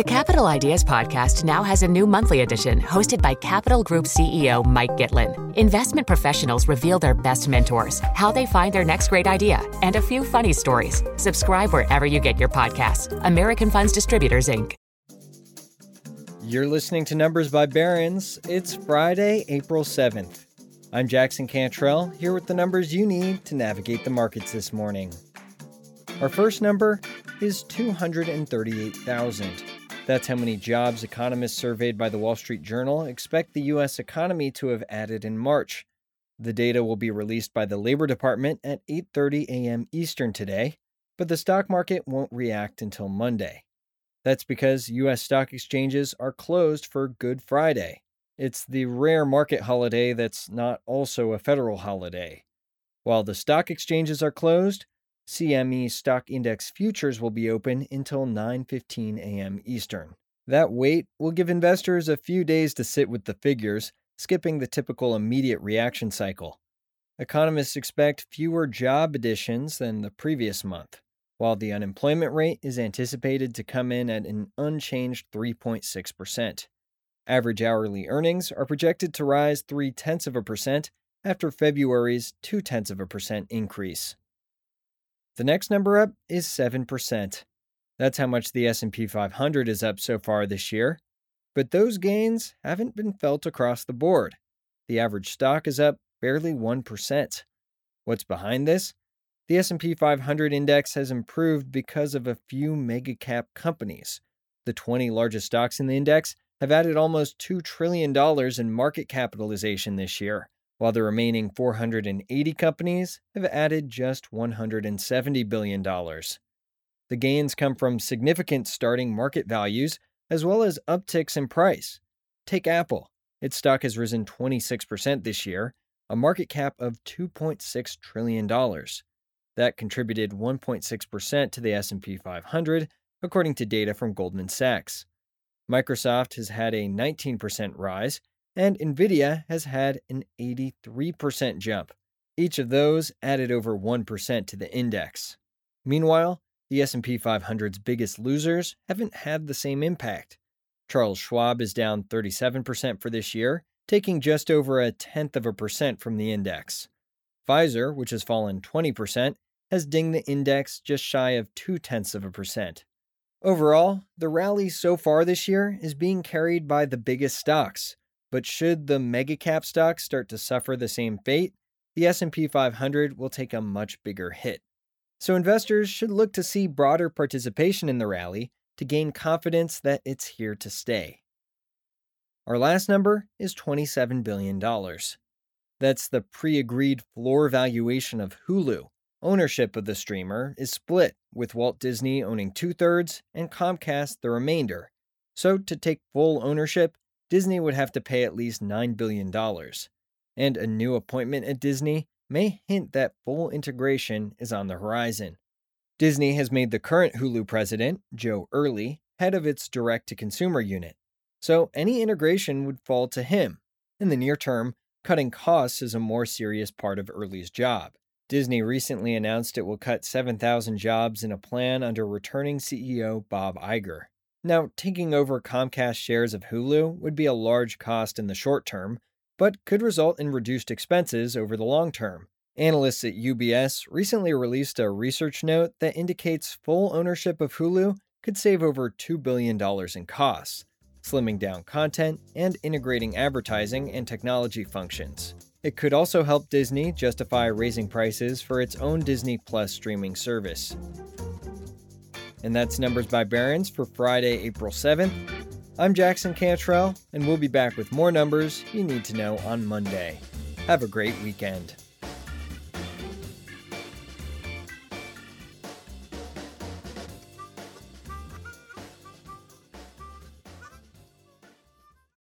The Capital Ideas Podcast now has a new monthly edition hosted by Capital Group CEO Mike Gitlin. Investment professionals reveal their best mentors, how they find their next great idea, and a few funny stories. Subscribe wherever you get your podcasts. American Funds Distributors, Inc. You're listening to Numbers by Barron's. It's Friday, April 7th. I'm Jackson Cantrell, here with the numbers you need to navigate the markets this morning. Our first number is 238,000. That's how many jobs economists surveyed by the Wall Street Journal expect the U.S. economy to have added in March. The data will be released by the Labor Department at 8:30 a.m. Eastern today, but the stock market won't react until Monday. That's because U.S. stock exchanges are closed for Good Friday. It's the rare market holiday that's not also a federal holiday. While the stock exchanges are closed, CME stock index futures will be open until 9:15 a.m. Eastern. That wait will give investors a few days to sit with the figures, skipping the typical immediate reaction cycle. Economists expect fewer job additions than the previous month, while the unemployment rate is anticipated to come in at an unchanged 3.6%. Average hourly earnings are projected to rise 3 tenths of a percent after February's 2 tenths of a percent increase. The next number up is 7%. That's how much the S&P 500 is up so far this year. But those gains haven't been felt across the board. The average stock is up barely 1%. What's behind this? The S&P 500 index has improved because of a few mega cap companies. The 20 largest stocks in the index have added almost $2 trillion in market capitalization this year, while the remaining 480 companies have added just $170 billion. The gains come from significant starting market values as well as upticks in price. Take Apple. Its stock has risen 26% this year, a market cap of $2.6 trillion. That contributed 1.6% to the S&P 500, according to data from Goldman Sachs. Microsoft has had a 19% rise, and Nvidia has had an 83% jump. Each of those added over 1% to the index. Meanwhile, the S&P 500's biggest losers haven't had the same impact. Charles Schwab is down 37% for this year, taking just over a tenth of a percent from the index. Pfizer, which has fallen 20%, has dinged the index just shy of two tenths of a percent. Overall, the rally so far this year is being carried by the biggest stocks, but should the mega cap stocks start to suffer the same fate, the S&P 500 will take a much bigger hit. So investors should look to see broader participation in the rally to gain confidence that it's here to stay. Our last number is $27 billion. That's the pre agreed floor valuation of Hulu. Ownership of the streamer is split, with Walt Disney owning two thirds and Comcast the remainder. So, to take full ownership, Disney would have to pay at least $9 billion. And a new appointment at Disney may hint that full integration is on the horizon. Disney has made the current Hulu president, Joe Earley, head of its direct to consumer unit. So any integration would fall to him. In the near term, cutting costs is a more serious part of Earley's job. Disney recently announced it will cut 7,000 jobs in a plan under returning CEO Bob Iger. Now, taking over Comcast shares of Hulu would be a large cost in the short term, but could result in reduced expenses over the long term. Analysts at UBS recently released a research note that indicates full ownership of Hulu could save over $2 billion in costs, slimming down content and integrating advertising and technology functions. It could also help Disney justify raising prices for its own Disney Plus streaming service. And that's Numbers by Barron's for Friday, April 7th. I'm Jackson Cantrell, and we'll be back with more numbers you need to know on Monday. Have a great weekend.